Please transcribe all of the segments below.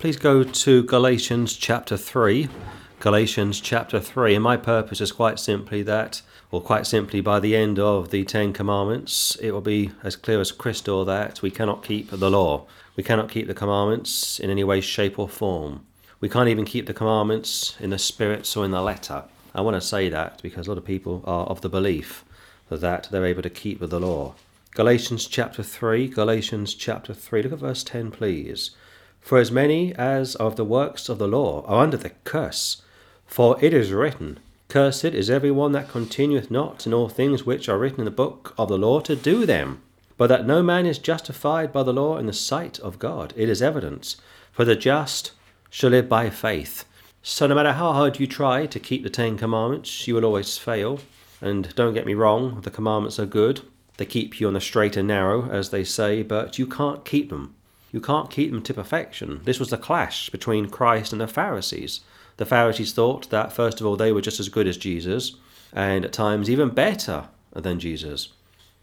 Please go to Galatians chapter 3. Galatians chapter 3. And my purpose is quite simply that, or quite simply by the end of the Ten Commandments, it will be as clear as crystal that we cannot keep the law. We cannot keep the commandments in any way, shape, or form. We can't even keep the commandments in the spirit or in the letter. I want to say that because a lot of people are of the belief that they're able to keep the law. Galatians chapter 3, Galatians chapter 3, look at verse 10, please. For as many as of the works of the law are under the curse, for it is written, Cursed is every one that continueth not in all things which are written in the book of the law to do them. But that no man is justified by the law in the sight of God, it is evidence. For the just shall live by faith. So no matter how hard you try to keep the Ten Commandments, you will always fail. And don't get me wrong, the commandments are good. They keep you on the straight and narrow, as they say, but you can't keep them. You can't keep them to perfection. This was the clash between Christ and the Pharisees. The Pharisees thought that, first of all, they were just as good as Jesus, and at times even better than Jesus.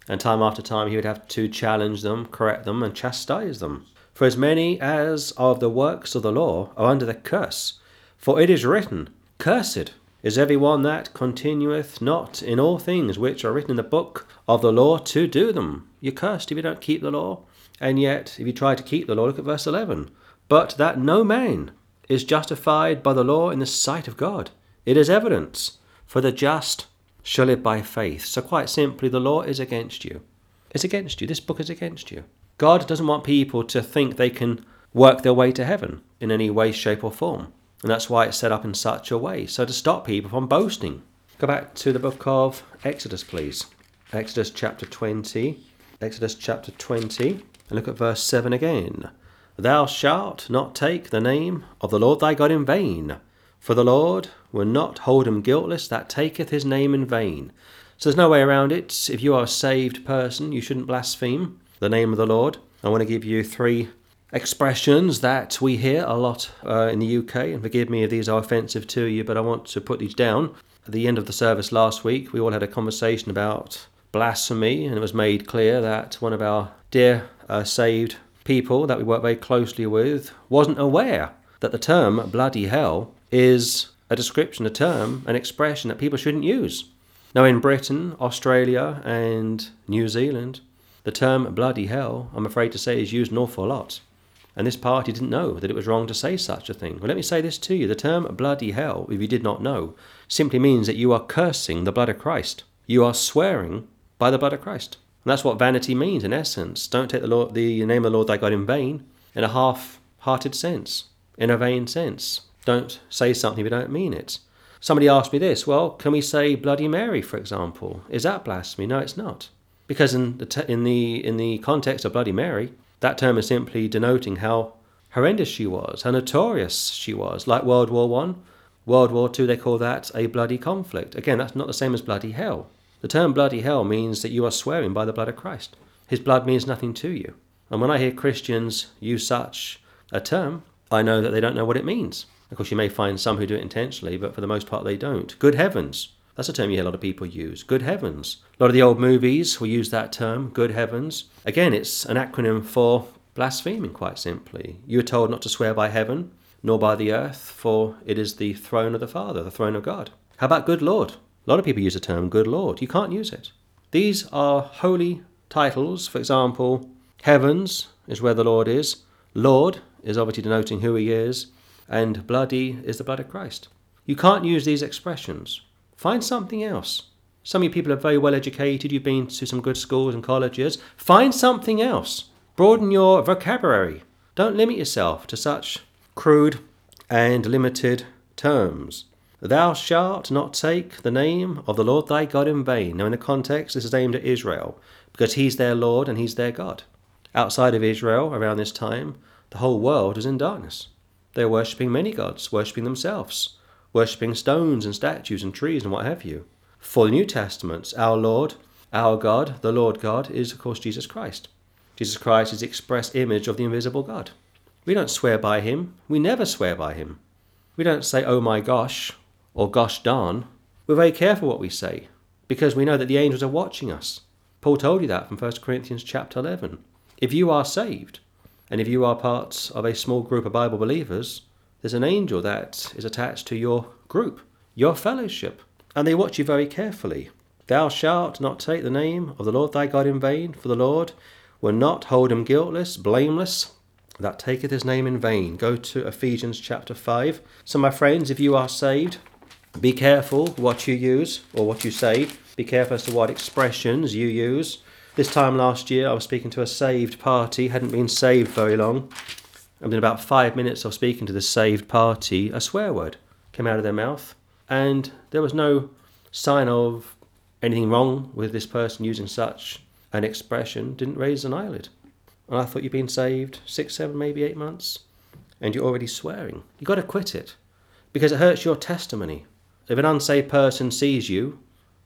And time after time, he would have to challenge them, correct them, and chastise them. For as many as of the works of the law are under the curse, for it is written, Cursed is every one that continueth not in all things which are written in the book of the law to do them. You're cursed if you don't keep the law. And yet, if you try to keep the law, look at verse 11. But that no man is justified by the law in the sight of God. It is evidence, for the just shall live by faith. So, quite simply, the law is against you. It's against you. This book is against you. God doesn't want people to think they can work their way to heaven in any way, shape, or form. And that's why it's set up in such a way. So, to stop people from boasting. Go back to the book of Exodus, please. Exodus chapter 20. Exodus chapter 20. Look at verse 7 again. Thou shalt not take the name of the Lord thy God in vain, for the Lord will not hold him guiltless that taketh his name in vain. So there's no way around it. If you are a saved person, you shouldn't blaspheme the name of the Lord. I want to give you three expressions that we hear a lot uh, in the UK, and forgive me if these are offensive to you, but I want to put these down. At the end of the service last week, we all had a conversation about blasphemy, and it was made clear that one of our dear uh, saved people that we work very closely with wasn't aware that the term bloody hell is a description, a term, an expression that people shouldn't use. Now, in Britain, Australia, and New Zealand, the term bloody hell, I'm afraid to say, is used an awful lot. And this party didn't know that it was wrong to say such a thing. Well, let me say this to you the term bloody hell, if you did not know, simply means that you are cursing the blood of Christ. You are swearing by the blood of Christ. And that's what vanity means in essence. Don't take the, Lord, the name of the Lord thy God in vain, in a half hearted sense, in a vain sense. Don't say something if you don't mean it. Somebody asked me this well, can we say Bloody Mary, for example? Is that blasphemy? No, it's not. Because in the, te- in the, in the context of Bloody Mary, that term is simply denoting how horrendous she was, how notorious she was. Like World War One, World War Two, they call that a bloody conflict. Again, that's not the same as bloody hell. The term bloody hell means that you are swearing by the blood of Christ. His blood means nothing to you. And when I hear Christians use such a term, I know that they don't know what it means. Of course, you may find some who do it intentionally, but for the most part, they don't. Good heavens. That's a term you hear a lot of people use. Good heavens. A lot of the old movies will use that term, good heavens. Again, it's an acronym for blaspheming, quite simply. You are told not to swear by heaven, nor by the earth, for it is the throne of the Father, the throne of God. How about good Lord? A lot of people use the term good Lord. You can't use it. These are holy titles. For example, heavens is where the Lord is. Lord is obviously denoting who he is. And bloody is the blood of Christ. You can't use these expressions. Find something else. Some of you people are very well educated, you've been to some good schools and colleges. Find something else. Broaden your vocabulary. Don't limit yourself to such crude and limited terms. Thou shalt not take the name of the Lord thy God in vain. Now, in the context, this is aimed at Israel, because he's their Lord and he's their God. Outside of Israel, around this time, the whole world is in darkness. They are worshipping many gods, worshipping themselves worshipping stones and statues and trees and what have you. For the New Testament, our Lord, our God, the Lord God, is of course Jesus Christ. Jesus Christ is the express image of the invisible God. We don't swear by him. We never swear by him. We don't say, oh my gosh, or gosh darn. We're very careful what we say because we know that the angels are watching us. Paul told you that from 1 Corinthians chapter 11. If you are saved, And if you are part of a small group of Bible believers, there's an angel that is attached to your group, your fellowship, and they watch you very carefully. Thou shalt not take the name of the Lord thy God in vain, for the Lord will not hold him guiltless, blameless, that taketh his name in vain. Go to Ephesians chapter 5. So, my friends, if you are saved, be careful what you use or what you say. Be careful as to what expressions you use. This time last year, I was speaking to a saved party, hadn't been saved very long. And in about five minutes of speaking to the saved party, a swear word came out of their mouth. And there was no sign of anything wrong with this person using such an expression, didn't raise an eyelid. And I thought you've been saved six, seven, maybe eight months, and you're already swearing. You've got to quit it because it hurts your testimony. If an unsaved person sees you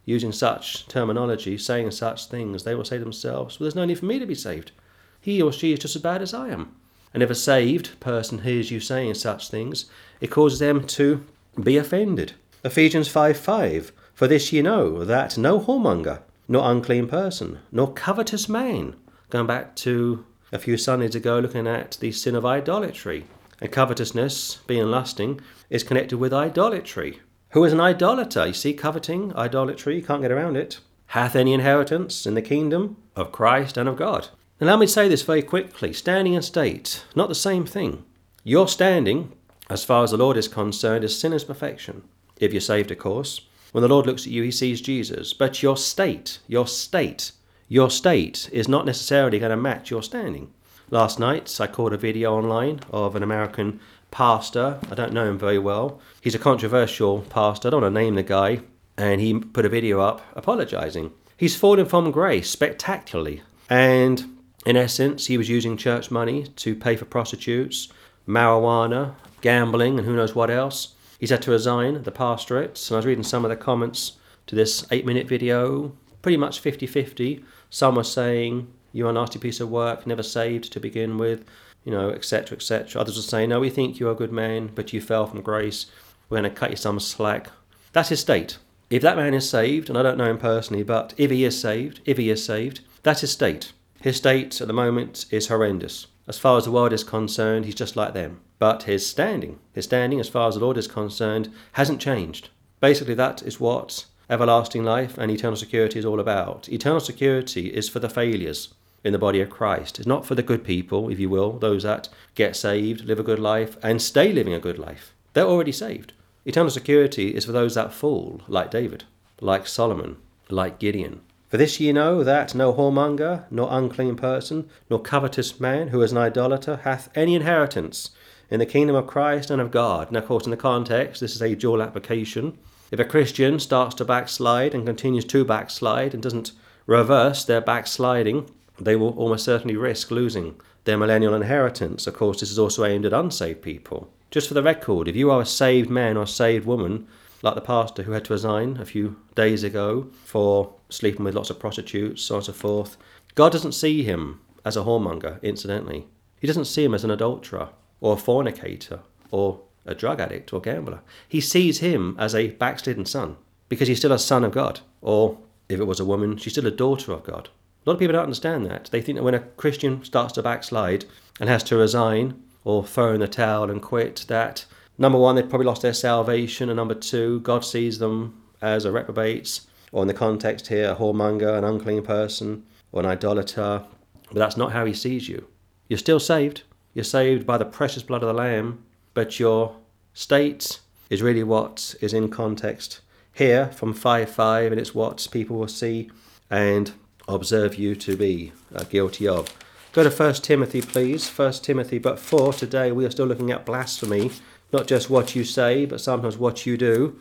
using such terminology, saying such things, they will say to themselves, Well, there's no need for me to be saved. He or she is just as bad as I am. And if a saved person hears you saying such things, it causes them to be offended. Ephesians 5 5 For this ye know, that no whoremonger, nor unclean person, nor covetous man, going back to a few Sundays ago looking at the sin of idolatry. And covetousness, being lusting, is connected with idolatry. Who is an idolater? You see, coveting, idolatry, you can't get around it. Hath any inheritance in the kingdom of Christ and of God. And let me say this very quickly standing and state, not the same thing. Your standing, as far as the Lord is concerned, is sinner's perfection. If you're saved, of course. When the Lord looks at you, he sees Jesus. But your state, your state, your state is not necessarily going to match your standing. Last night, I caught a video online of an American pastor. I don't know him very well. He's a controversial pastor. I don't want to name the guy. And he put a video up apologizing. He's fallen from grace spectacularly. And in essence, he was using church money to pay for prostitutes, marijuana, gambling, and who knows what else. He's had to resign the pastorate. And I was reading some of the comments to this eight minute video, pretty much 50 50. Some were saying, You're a nasty piece of work, never saved to begin with you know, etc., etc. Others will say, no, we think you're a good man, but you fell from grace. We're going to cut you some slack. That's his state. If that man is saved, and I don't know him personally, but if he is saved, if he is saved, that's his state. His state at the moment is horrendous. As far as the world is concerned, he's just like them. But his standing, his standing as far as the Lord is concerned, hasn't changed. Basically, that is what everlasting life and eternal security is all about. Eternal security is for the failures in the body of Christ. It's not for the good people, if you will, those that get saved, live a good life, and stay living a good life. They're already saved. Eternal security is for those that fall, like David, like Solomon, like Gideon. For this ye know that no whoremonger, nor unclean person, nor covetous man who is an idolater hath any inheritance in the kingdom of Christ and of God. Now, of course, in the context, this is a dual application. If a Christian starts to backslide and continues to backslide and doesn't reverse their backsliding, they will almost certainly risk losing their millennial inheritance. Of course, this is also aimed at unsaved people. Just for the record, if you are a saved man or saved woman, like the pastor who had to resign a few days ago for sleeping with lots of prostitutes, so on and so forth, God doesn't see him as a whoremonger, incidentally. He doesn't see him as an adulterer or a fornicator or a drug addict or gambler. He sees him as a backslidden son because he's still a son of God. Or if it was a woman, she's still a daughter of God. A lot of people don't understand that. They think that when a Christian starts to backslide and has to resign or throw in the towel and quit, that number one, they've probably lost their salvation, and number two, God sees them as a reprobate, or in the context here, a whoremonger, an unclean person, or an idolater. But that's not how He sees you. You're still saved. You're saved by the precious blood of the Lamb, but your state is really what is in context here from 5 5, and it's what people will see. And observe you to be uh, guilty of. Go to 1 Timothy, please. 1 Timothy, but for today we are still looking at blasphemy, not just what you say, but sometimes what you do.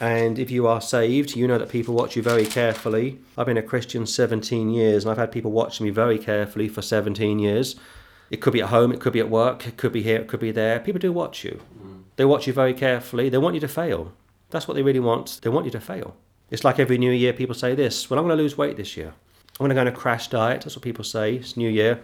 And if you are saved, you know that people watch you very carefully. I've been a Christian 17 years, and I've had people watching me very carefully for 17 years. It could be at home, it could be at work, it could be here, it could be there. People do watch you. Mm. They watch you very carefully. They want you to fail. That's what they really want. They want you to fail. It's like every new year people say this Well, I'm going to lose weight this year. I'm going to go on a crash diet. That's what people say. It's New Year.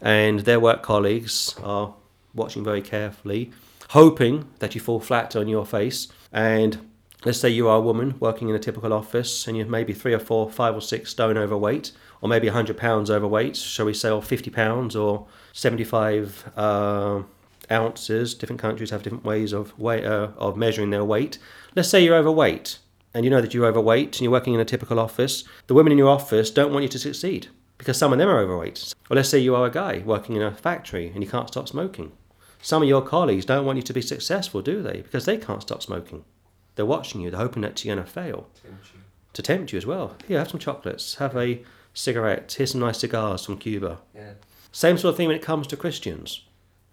And their work colleagues are watching very carefully, hoping that you fall flat on your face. And let's say you are a woman working in a typical office and you're maybe three or four, five or six stone overweight, or maybe 100 pounds overweight, shall we say, or 50 pounds, or 75 uh, ounces. Different countries have different ways of, weight, uh, of measuring their weight. Let's say you're overweight, and you know that you're overweight, and you're working in a typical office. The women in your office don't want you to succeed because some of them are overweight. Or let's say you are a guy working in a factory and you can't stop smoking. Some of your colleagues don't want you to be successful, do they? Because they can't stop smoking. They're watching you, they're hoping that you're going to fail. To tempt you as well. Here, have some chocolates, have a cigarette, here's some nice cigars from Cuba. Yeah. Same sort of thing when it comes to Christians.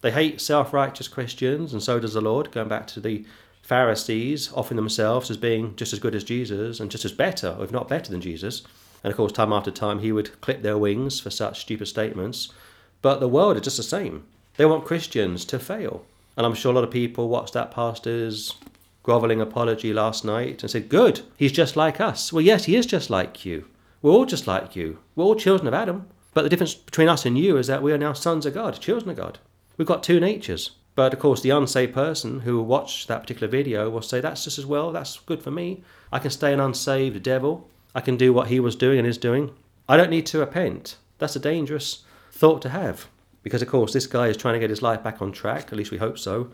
They hate self righteous Christians, and so does the Lord, going back to the Pharisees, offering themselves as being just as good as Jesus and just as better, if not better than Jesus. And of course, time after time, he would clip their wings for such stupid statements. But the world is just the same. They want Christians to fail. And I'm sure a lot of people watched that pastor's grovelling apology last night and said, Good, he's just like us. Well, yes, he is just like you. We're all just like you. We're all children of Adam. But the difference between us and you is that we are now sons of God, children of God. We've got two natures. But of course, the unsaved person who will watch that particular video will say, That's just as well, that's good for me. I can stay an unsaved devil. I can do what he was doing and is doing. I don't need to repent. That's a dangerous thought to have. Because, of course, this guy is trying to get his life back on track, at least we hope so,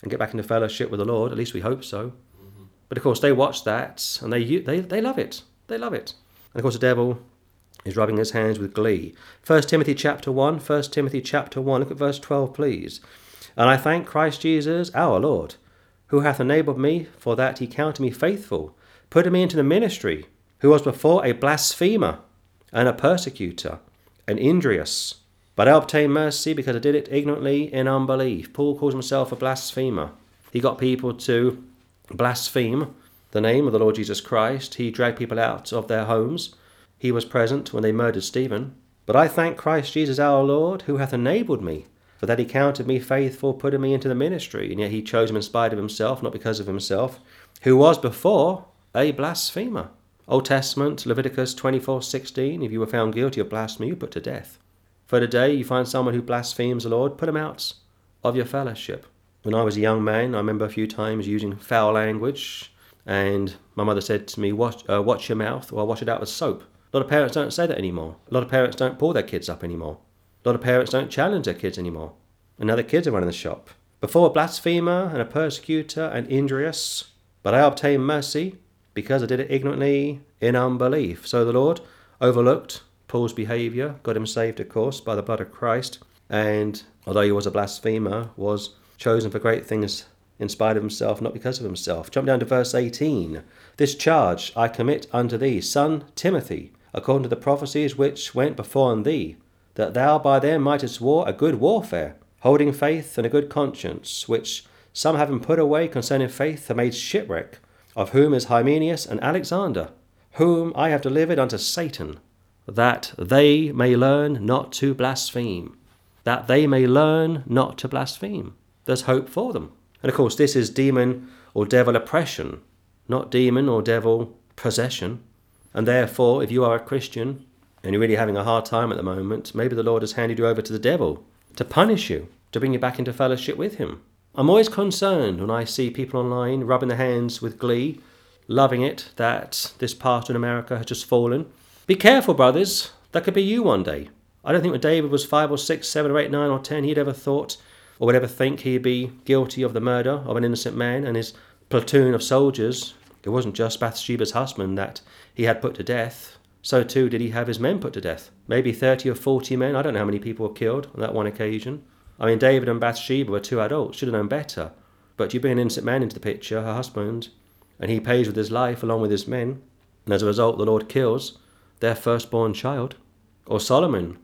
and get back into fellowship with the Lord, at least we hope so. Mm-hmm. But, of course, they watch that and they, they, they love it. They love it. And, of course, the devil is rubbing his hands with glee. 1 Timothy chapter 1, 1 Timothy chapter 1, look at verse 12, please. And I thank Christ Jesus, our Lord, who hath enabled me, for that he counted me faithful, putting me into the ministry, who was before a blasphemer and a persecutor, and injurious. But I obtained mercy because I did it ignorantly in unbelief. Paul calls himself a blasphemer. He got people to blaspheme the name of the Lord Jesus Christ. He dragged people out of their homes. He was present when they murdered Stephen. But I thank Christ Jesus our Lord, who hath enabled me, for that he counted me faithful, putting me into the ministry. And yet he chose him in spite of himself, not because of himself, who was before a blasphemer. Old Testament, Leviticus 24:16, if you were found guilty of blasphemy, you put to death. For today you find someone who blasphemes the Lord, put him out of your fellowship. When I was a young man, I remember a few times using foul language, and my mother said to me, watch, uh, watch your mouth, or I'll wash it out with soap. A lot of parents don't say that anymore. A lot of parents don't pull their kids up anymore. A lot of parents don't challenge their kids anymore. And now the kids are running the shop. Before a blasphemer and a persecutor and injurious, but I obtained mercy because I did it ignorantly in unbelief. So the Lord overlooked Paul's behaviour, got him saved, of course, by the blood of Christ, and although he was a blasphemer, was chosen for great things in spite of himself, not because of himself. Jump down to verse 18. This charge I commit unto thee, son Timothy, according to the prophecies which went before on thee, that thou by them mightest war a good warfare, holding faith and a good conscience, which some having put away concerning faith have made shipwreck of whom is Hymenaeus and Alexander, whom I have delivered unto Satan, that they may learn not to blaspheme. That they may learn not to blaspheme. There's hope for them. And of course, this is demon or devil oppression, not demon or devil possession. And therefore, if you are a Christian and you're really having a hard time at the moment, maybe the Lord has handed you over to the devil to punish you, to bring you back into fellowship with him. I'm always concerned when I see people online rubbing their hands with glee, loving it that this part in America has just fallen. Be careful, brothers. That could be you one day. I don't think when David was five or six, seven or eight, nine or ten, he'd ever thought or would ever think he'd be guilty of the murder of an innocent man and his platoon of soldiers. It wasn't just Bathsheba's husband that he had put to death. So too did he have his men put to death. Maybe 30 or 40 men. I don't know how many people were killed on that one occasion. I mean, David and Bathsheba were two adults, should have known better. But you bring an innocent man into the picture, her husband, and he pays with his life along with his men, and as a result, the Lord kills their firstborn child. Or Solomon,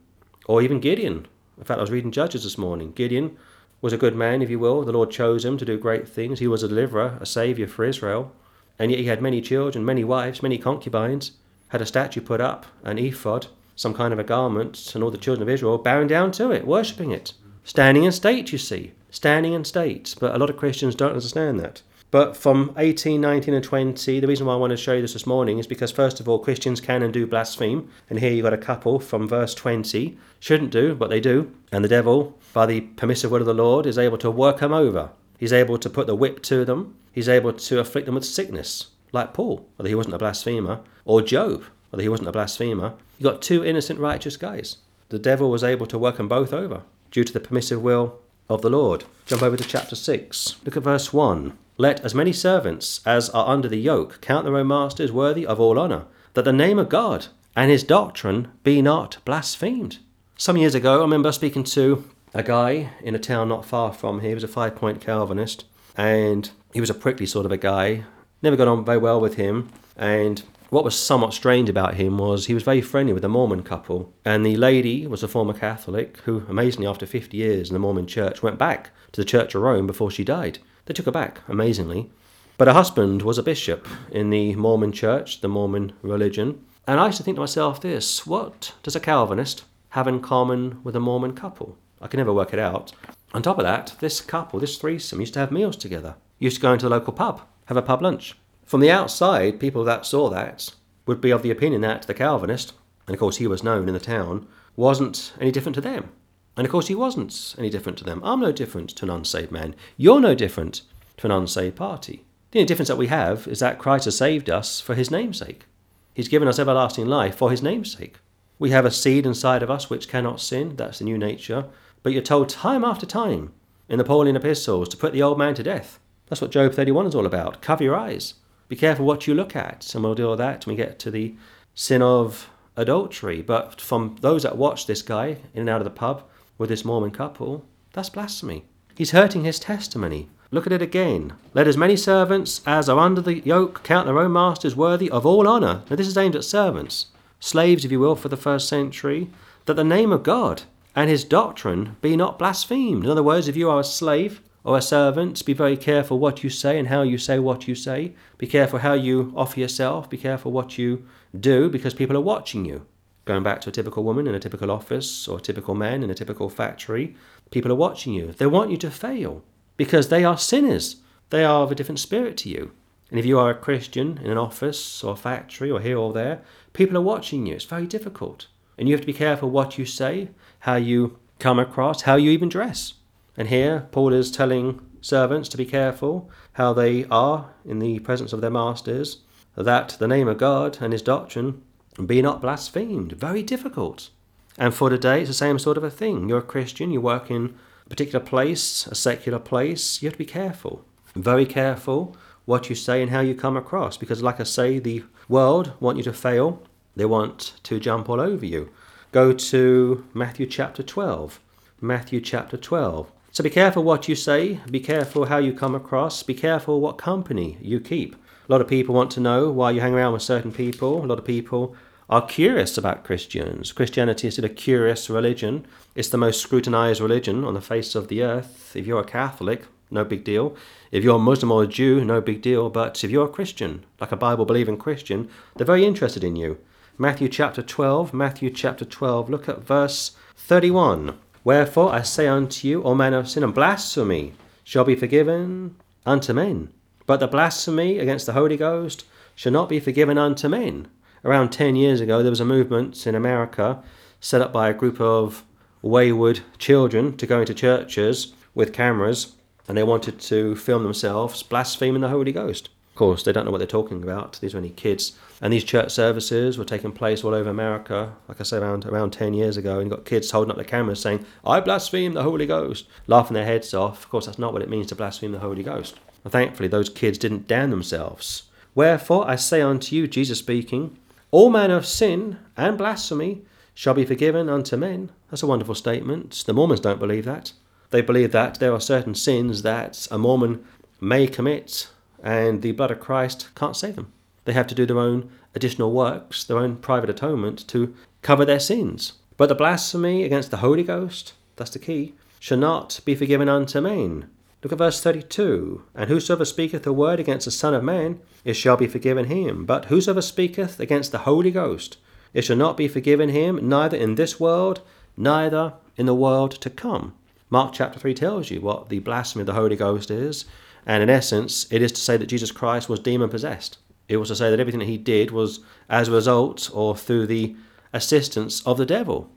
or even Gideon. In fact, I was reading Judges this morning. Gideon was a good man, if you will. The Lord chose him to do great things. He was a deliverer, a saviour for Israel. And yet he had many children, many wives, many concubines, had a statue put up, an ephod, some kind of a garment, and all the children of Israel bowing down to it, worshipping it. Standing in state, you see. Standing in state. But a lot of Christians don't understand that. But from 18, 19, and 20, the reason why I want to show you this this morning is because, first of all, Christians can and do blaspheme. And here you've got a couple from verse 20. Shouldn't do, but they do. And the devil, by the permissive word of the Lord, is able to work them over. He's able to put the whip to them. He's able to afflict them with sickness, like Paul, although he wasn't a blasphemer, or Job. although he wasn't a blasphemer. You got two innocent, righteous guys. The devil was able to work them both over due to the permissive will of the Lord. Jump over to chapter 6. Look at verse 1. Let as many servants as are under the yoke count their own masters worthy of all honour, that the name of God and his doctrine be not blasphemed. Some years ago, I remember speaking to a guy in a town not far from here. He was a five point Calvinist, and he was a prickly sort of a guy. Never got on very well with him, and what was somewhat strange about him was he was very friendly with a Mormon couple, and the lady was a former Catholic who, amazingly, after 50 years in the Mormon church, went back to the Church of Rome before she died. They took her back, amazingly. But her husband was a bishop in the Mormon church, the Mormon religion. And I used to think to myself this what does a Calvinist have in common with a Mormon couple? I could never work it out. On top of that, this couple, this threesome, used to have meals together. Used to go into the local pub, have a pub lunch. From the outside, people that saw that would be of the opinion that the Calvinist, and of course he was known in the town, wasn't any different to them. And of course he wasn't any different to them. I'm no different to an unsaved man. You're no different to an unsaved party. The only difference that we have is that Christ has saved us for his namesake. He's given us everlasting life for his namesake. We have a seed inside of us which cannot sin, that's the new nature. But you're told time after time in the Pauline epistles to put the old man to death. That's what Job 31 is all about. Cover your eyes. Be careful what you look at, and we'll deal with that when we get to the sin of adultery. But from those that watch this guy in and out of the pub with this Mormon couple, that's blasphemy. He's hurting his testimony. Look at it again. Let as many servants as are under the yoke count their own masters worthy of all honour. Now, this is aimed at servants, slaves, if you will, for the first century, that the name of God and his doctrine be not blasphemed. In other words, if you are a slave, or a servant, be very careful what you say and how you say what you say. Be careful how you offer yourself. Be careful what you do because people are watching you. Going back to a typical woman in a typical office or a typical man in a typical factory, people are watching you. They want you to fail because they are sinners. They are of a different spirit to you. And if you are a Christian in an office or factory or here or there, people are watching you. It's very difficult. And you have to be careful what you say, how you come across, how you even dress. And here, Paul is telling servants to be careful how they are in the presence of their masters, that the name of God and his doctrine be not blasphemed. Very difficult. And for today, it's the same sort of a thing. You're a Christian, you work in a particular place, a secular place, you have to be careful. Very careful what you say and how you come across. Because, like I say, the world want you to fail, they want to jump all over you. Go to Matthew chapter 12. Matthew chapter 12. So be careful what you say, be careful how you come across, be careful what company you keep. A lot of people want to know why you hang around with certain people. A lot of people are curious about Christians. Christianity is a curious religion. It's the most scrutinized religion on the face of the earth. If you're a Catholic, no big deal. If you're a Muslim or a Jew, no big deal. But if you're a Christian, like a Bible believing Christian, they're very interested in you. Matthew chapter 12, Matthew chapter 12, look at verse 31. Wherefore I say unto you, all manner of sin and blasphemy shall be forgiven unto men, but the blasphemy against the Holy Ghost shall not be forgiven unto men. Around 10 years ago, there was a movement in America set up by a group of wayward children to go into churches with cameras and they wanted to film themselves blaspheming the Holy Ghost course, they don't know what they're talking about. These are only kids. And these church services were taking place all over America, like I said, around, around 10 years ago. And got kids holding up their cameras saying, I blaspheme the Holy Ghost, laughing their heads off. Of course, that's not what it means to blaspheme the Holy Ghost. And thankfully, those kids didn't damn themselves. Wherefore, I say unto you, Jesus speaking, all manner of sin and blasphemy shall be forgiven unto men. That's a wonderful statement. The Mormons don't believe that. They believe that there are certain sins that a Mormon may commit and the blood of Christ can't save them. They have to do their own additional works, their own private atonement to cover their sins. But the blasphemy against the Holy Ghost, that's the key, shall not be forgiven unto men. Look at verse 32. And whosoever speaketh a word against the Son of Man, it shall be forgiven him. But whosoever speaketh against the Holy Ghost, it shall not be forgiven him, neither in this world, neither in the world to come. Mark chapter 3 tells you what the blasphemy of the Holy Ghost is. And in essence, it is to say that Jesus Christ was demon possessed. It was to say that everything that he did was as a result or through the assistance of the devil,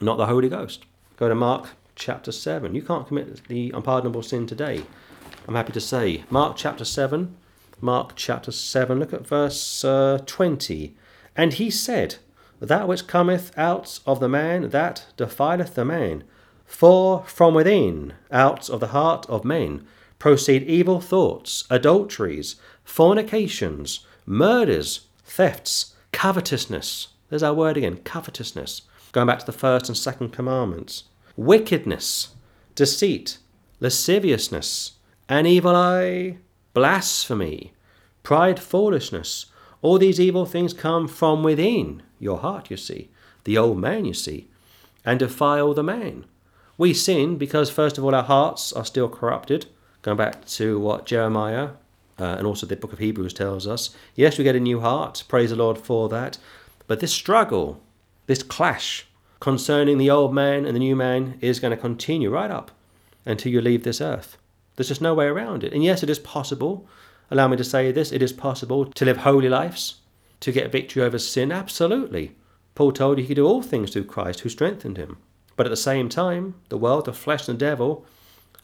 not the Holy Ghost. Go to Mark chapter 7. You can't commit the unpardonable sin today. I'm happy to say. Mark chapter 7. Mark chapter 7. Look at verse uh, 20. And he said, That which cometh out of the man, that defileth the man. For from within, out of the heart of men, proceed evil thoughts, adulteries, fornications, murders, thefts, covetousness. There's our word again covetousness. Going back to the first and second commandments. Wickedness, deceit, lasciviousness, an evil eye, blasphemy, pride, foolishness. All these evil things come from within your heart, you see, the old man, you see, and defile the man. We sin because, first of all, our hearts are still corrupted. Going back to what Jeremiah uh, and also the book of Hebrews tells us. Yes, we get a new heart. Praise the Lord for that. But this struggle, this clash concerning the old man and the new man is going to continue right up until you leave this earth. There's just no way around it. And yes, it is possible. Allow me to say this it is possible to live holy lives, to get victory over sin. Absolutely. Paul told you he could do all things through Christ who strengthened him. But at the same time, the world, the flesh, and the devil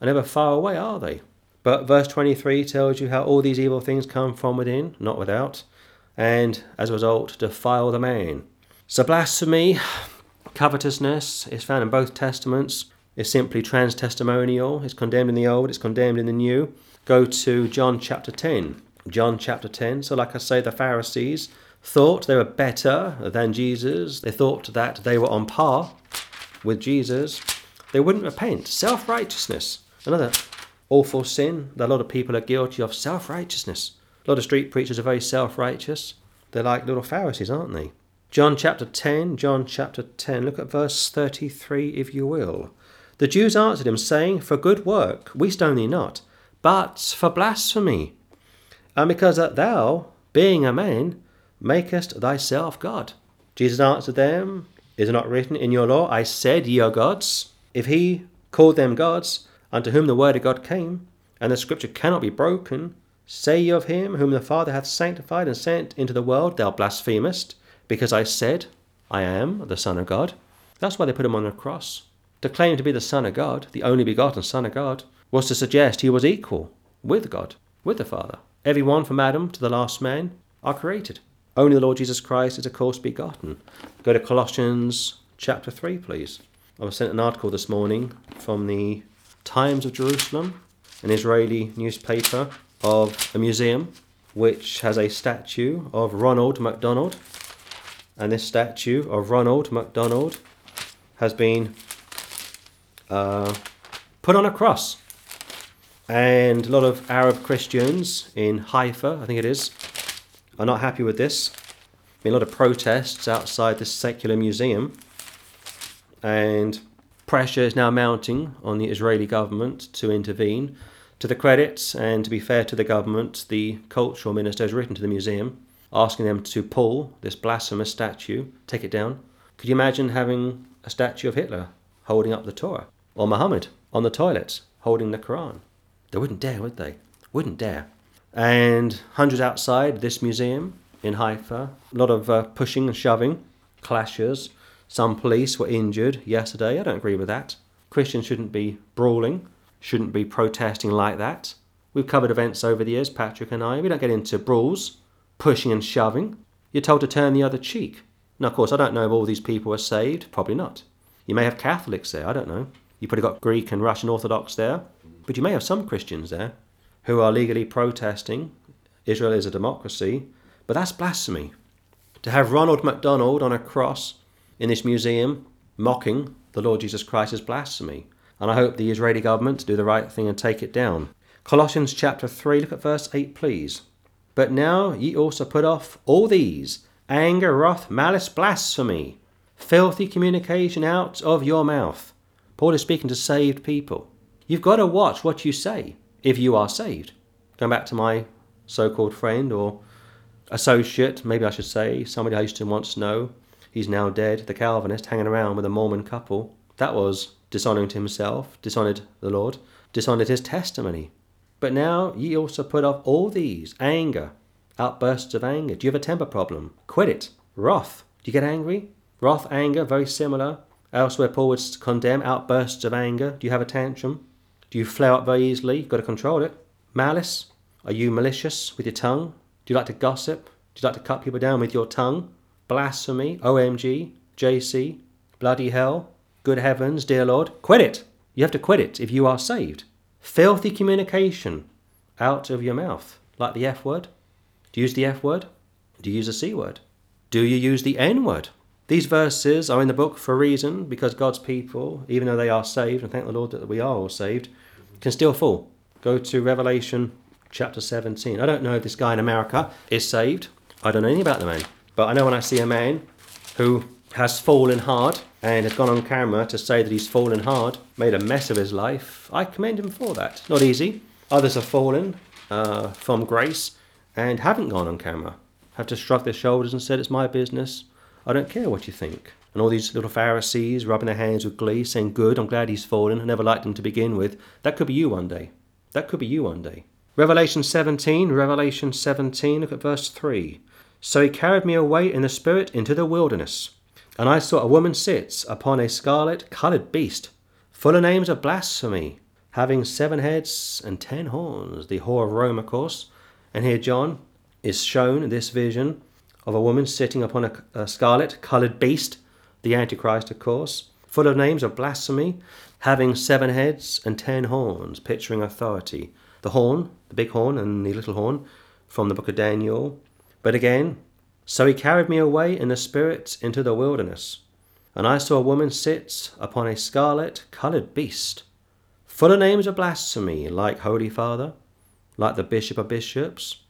are never far away, are they? But verse 23 tells you how all these evil things come from within, not without, and as a result, defile the man. So, blasphemy, covetousness is found in both Testaments. It's simply trans testimonial. It's condemned in the Old, it's condemned in the New. Go to John chapter 10. John chapter 10. So, like I say, the Pharisees thought they were better than Jesus. They thought that they were on par with Jesus. They wouldn't repent. Self righteousness. Another awful sin that a lot of people are guilty of self righteousness. A lot of street preachers are very self righteous. They're like little Pharisees, aren't they? John chapter 10, John chapter 10, look at verse 33 if you will. The Jews answered him, saying, For good work we stone thee not, but for blasphemy, and because that thou, being a man, makest thyself God. Jesus answered them, Is it not written in your law, I said ye are gods? If he called them gods, unto whom the word of God came, and the scripture cannot be broken, say ye of him whom the Father hath sanctified and sent into the world, thou blasphemest, because I said, I am the Son of God. That's why they put him on the cross. To claim to be the Son of God, the only begotten Son of God, was to suggest he was equal with God, with the Father. Every one from Adam to the last man are created. Only the Lord Jesus Christ is, of course, begotten. Go to Colossians chapter 3, please. I was sent an article this morning from the Times of Jerusalem, an Israeli newspaper, of a museum which has a statue of Ronald McDonald. And this statue of Ronald McDonald has been uh, put on a cross. And a lot of Arab Christians in Haifa, I think it is, are not happy with this. Been a lot of protests outside this secular museum. And pressure is now mounting on the Israeli government to intervene. To the credit and to be fair to the government, the cultural minister has written to the museum asking them to pull this blasphemous statue, take it down. Could you imagine having a statue of Hitler holding up the Torah? Or Muhammad on the toilets holding the Quran? They wouldn't dare, would they? Wouldn't dare. And hundreds outside this museum in Haifa, a lot of uh, pushing and shoving, clashes, some police were injured yesterday. I don't agree with that. Christians shouldn't be brawling, shouldn't be protesting like that. We've covered events over the years, Patrick and I. We don't get into brawls, pushing and shoving. You're told to turn the other cheek. Now, of course, I don't know if all these people are saved. Probably not. You may have Catholics there. I don't know. You probably got Greek and Russian Orthodox there. But you may have some Christians there who are legally protesting. Israel is a democracy. But that's blasphemy. To have Ronald McDonald on a cross in this museum mocking the Lord Jesus Christ as blasphemy. And I hope the Israeli government do the right thing and take it down. Colossians chapter 3, look at verse 8, please. But now ye also put off all these anger, wrath, malice, blasphemy, filthy communication out of your mouth. Paul is speaking to saved people. You've got to watch what you say if you are saved. Going back to my so called friend or associate, maybe I should say, somebody I used to once know he's now dead, the Calvinist, hanging around with a Mormon couple. That was dishonouring to himself, dishonoured the Lord, dishonoured his testimony. But now ye also put off all these anger, outbursts of anger. Do you have a temper problem? Quit it. Wrath. Do you get angry? Wrath, anger, very similar. Elsewhere, Paul would condemn outbursts of anger. Do you have a tantrum? Do you flare up very easily? You've got to control it. Malice. Are you malicious with your tongue? Do you like to gossip? Do you like to cut people down with your tongue? Blasphemy, OMG, JC, bloody hell, good heavens, dear Lord. Quit it. You have to quit it if you are saved. Filthy communication out of your mouth, like the F word. Do you use the F word? Do you use the C word? Do you use the N word? These verses are in the book for a reason because God's people, even though they are saved, and thank the Lord that we are all saved, can still fall. Go to Revelation chapter 17. I don't know if this guy in America is saved. I don't know anything about the man. But I know when I see a man who has fallen hard and has gone on camera to say that he's fallen hard, made a mess of his life, I commend him for that. Not easy. Others have fallen uh, from grace and haven't gone on camera, have just shrugged their shoulders and said, It's my business. I don't care what you think. And all these little Pharisees rubbing their hands with glee, saying, Good, I'm glad he's fallen. I never liked him to begin with. That could be you one day. That could be you one day. Revelation 17, Revelation 17, look at verse 3. So he carried me away in the spirit into the wilderness, and I saw a woman sit upon a scarlet coloured beast, full of names of blasphemy, having seven heads and ten horns, the whore of Rome, of course. And here John is shown this vision of a woman sitting upon a, a scarlet coloured beast, the Antichrist, of course, full of names of blasphemy, having seven heads and ten horns, picturing authority. The horn, the big horn, and the little horn from the book of Daniel. But again, so he carried me away in the spirit into the wilderness, and I saw a woman sit upon a scarlet coloured beast, full of names of blasphemy, like Holy Father, like the Bishop of Bishops,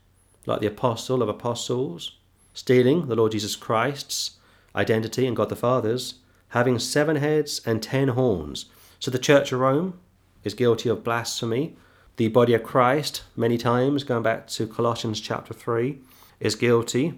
like the Apostle of Apostles stealing the Lord Jesus Christ's identity and God the Father's, having seven heads and ten horns. So the Church of Rome is guilty of blasphemy. The body of Christ, many times, going back to Colossians chapter 3, is guilty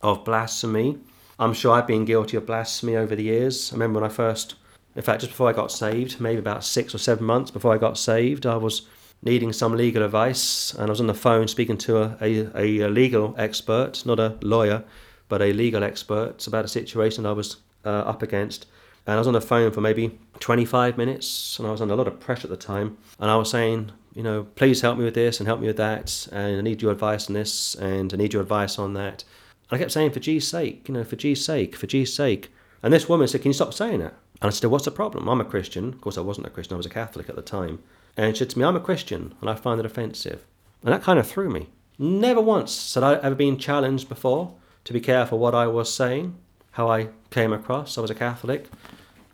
of blasphemy. I'm sure I've been guilty of blasphemy over the years. I remember when I first, in fact, just before I got saved, maybe about six or seven months before I got saved, I was needing some legal advice, and I was on the phone speaking to a, a, a legal expert, not a lawyer, but a legal expert about a situation I was uh, up against. And I was on the phone for maybe 25 minutes, and I was under a lot of pressure at the time. And I was saying, you know, please help me with this and help me with that, and I need your advice on this, and I need your advice on that. And I kept saying, for G's sake, you know, for G's sake, for G's sake. And this woman said, can you stop saying that? And I said, what's the problem? I'm a Christian. Of course, I wasn't a Christian, I was a Catholic at the time. And she said to me, I'm a Christian and I find it offensive. And that kind of threw me. Never once had I ever been challenged before to be careful what I was saying, how I came across. I was a Catholic.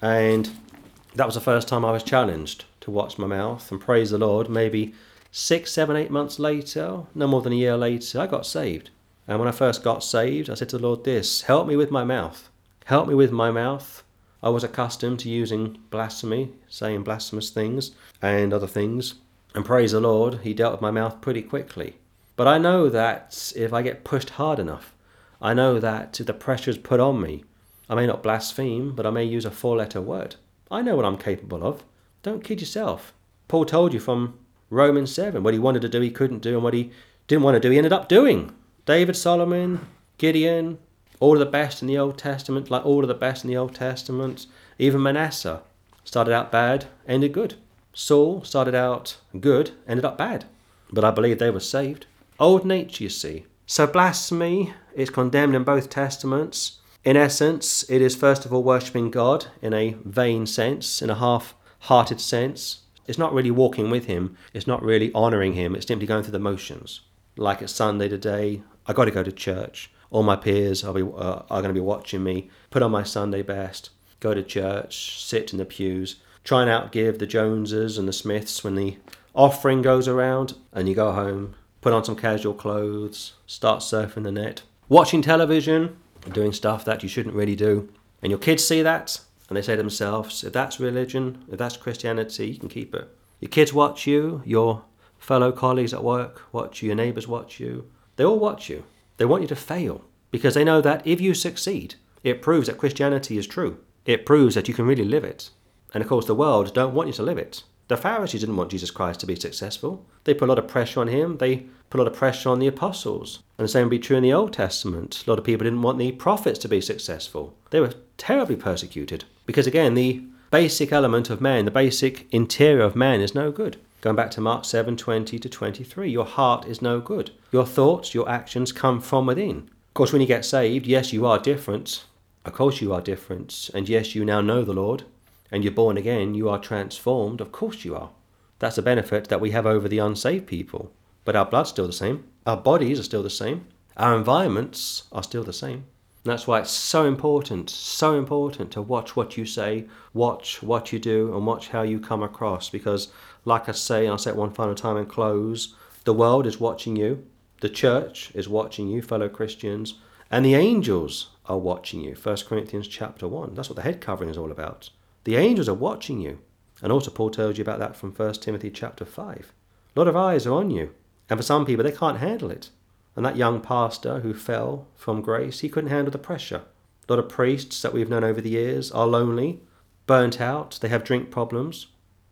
And that was the first time I was challenged to watch my mouth. And praise the Lord, maybe six, seven, eight months later, no more than a year later, I got saved. And when I first got saved, I said to the Lord this Help me with my mouth. Help me with my mouth. I was accustomed to using blasphemy, saying blasphemous things and other things. And praise the Lord, He dealt with my mouth pretty quickly. But I know that if I get pushed hard enough, I know that if the pressure is put on me, I may not blaspheme, but I may use a four letter word. I know what I'm capable of. Don't kid yourself. Paul told you from Romans 7 what he wanted to do, he couldn't do, and what he didn't want to do, he ended up doing. David, Solomon, Gideon, all of the best in the Old Testament, like all of the best in the Old Testament. Even Manasseh started out bad, ended good. Saul started out good, ended up bad. But I believe they were saved. Old nature, you see. So blasphemy is condemned in both testaments. In essence, it is first of all worshipping God in a vain sense, in a half hearted sense. It's not really walking with Him, it's not really honouring Him, it's simply going through the motions. Like it's Sunday today, I got to go to church. All my peers are, be, uh, are going to be watching me, put on my Sunday best, go to church, sit in the pews, try and outgive the Joneses and the Smiths when the offering goes around, and you go home, put on some casual clothes, start surfing the net, watching television, doing stuff that you shouldn't really do. And your kids see that, and they say to themselves, if that's religion, if that's Christianity, you can keep it. Your kids watch you, your fellow colleagues at work watch you, your neighbours watch you. They all watch you. They want you to fail because they know that if you succeed, it proves that Christianity is true. It proves that you can really live it. And of course, the world don't want you to live it. The Pharisees didn't want Jesus Christ to be successful. They put a lot of pressure on him. They put a lot of pressure on the apostles. And the same would be true in the Old Testament. A lot of people didn't want the prophets to be successful. They were terribly persecuted. Because again, the basic element of man, the basic interior of man is no good. Going back to Mark 7 20 to 23, your heart is no good. Your thoughts, your actions come from within. Of course, when you get saved, yes, you are different. Of course, you are different. And yes, you now know the Lord and you're born again, you are transformed. Of course, you are. That's a benefit that we have over the unsaved people. But our blood's still the same, our bodies are still the same, our environments are still the same. And that's why it's so important, so important to watch what you say, watch what you do, and watch how you come across. Because, like I say, and I'll say it one final time and close, the world is watching you, the church is watching you, fellow Christians, and the angels are watching you. 1 Corinthians chapter 1. That's what the head covering is all about. The angels are watching you. And also, Paul tells you about that from 1 Timothy chapter 5. A lot of eyes are on you. And for some people, they can't handle it. And that young pastor who fell from grace, he couldn't handle the pressure. A lot of priests that we've known over the years are lonely, burnt out, they have drink problems,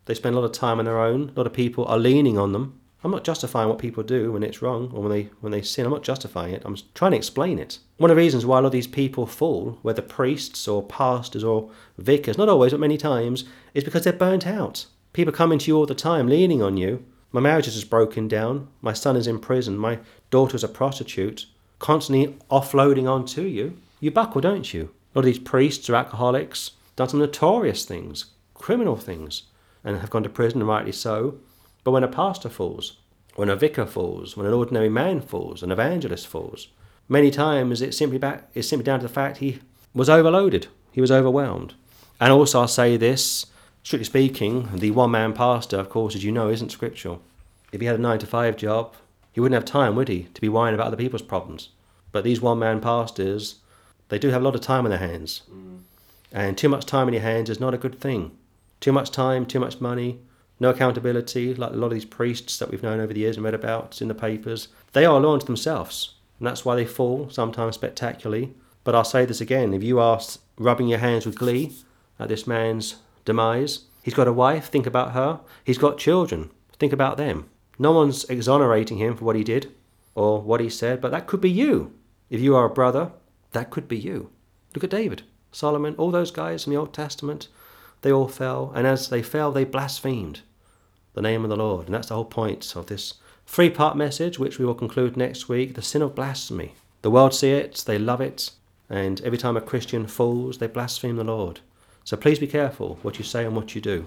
they spend a lot of time on their own, a lot of people are leaning on them. I'm not justifying what people do when it's wrong or when they when they sin. I'm not justifying it. I'm trying to explain it. One of the reasons why a lot of these people fall, whether priests or pastors or vicars, not always, but many times, is because they're burnt out. People coming to you all the time, leaning on you. My marriage is just broken down. My son is in prison. My daughter's a prostitute. Constantly offloading onto you. You buckle, don't you? A lot of these priests or alcoholics done some notorious things, criminal things, and have gone to prison, and rightly so. But when a pastor falls, when a vicar falls, when an ordinary man falls, an evangelist falls, many times it's simply back it's simply down to the fact he was overloaded, he was overwhelmed. And also I'll say this, strictly speaking, the one man pastor, of course, as you know, isn't scriptural. If he had a nine to five job, he wouldn't have time, would he, to be whining about other people's problems. But these one man pastors, they do have a lot of time on their hands. Mm. And too much time in your hands is not a good thing. Too much time, too much money, no accountability, like a lot of these priests that we've known over the years and read about in the papers. They are law unto themselves, and that's why they fall, sometimes spectacularly. But I'll say this again if you are rubbing your hands with glee at this man's demise, he's got a wife, think about her. He's got children, think about them. No one's exonerating him for what he did or what he said, but that could be you. If you are a brother, that could be you. Look at David, Solomon, all those guys in the Old Testament. They all fell, and as they fell, they blasphemed the name of the Lord. And that's the whole point of this three part message, which we will conclude next week the sin of blasphemy. The world see it, they love it, and every time a Christian falls, they blaspheme the Lord. So please be careful what you say and what you do.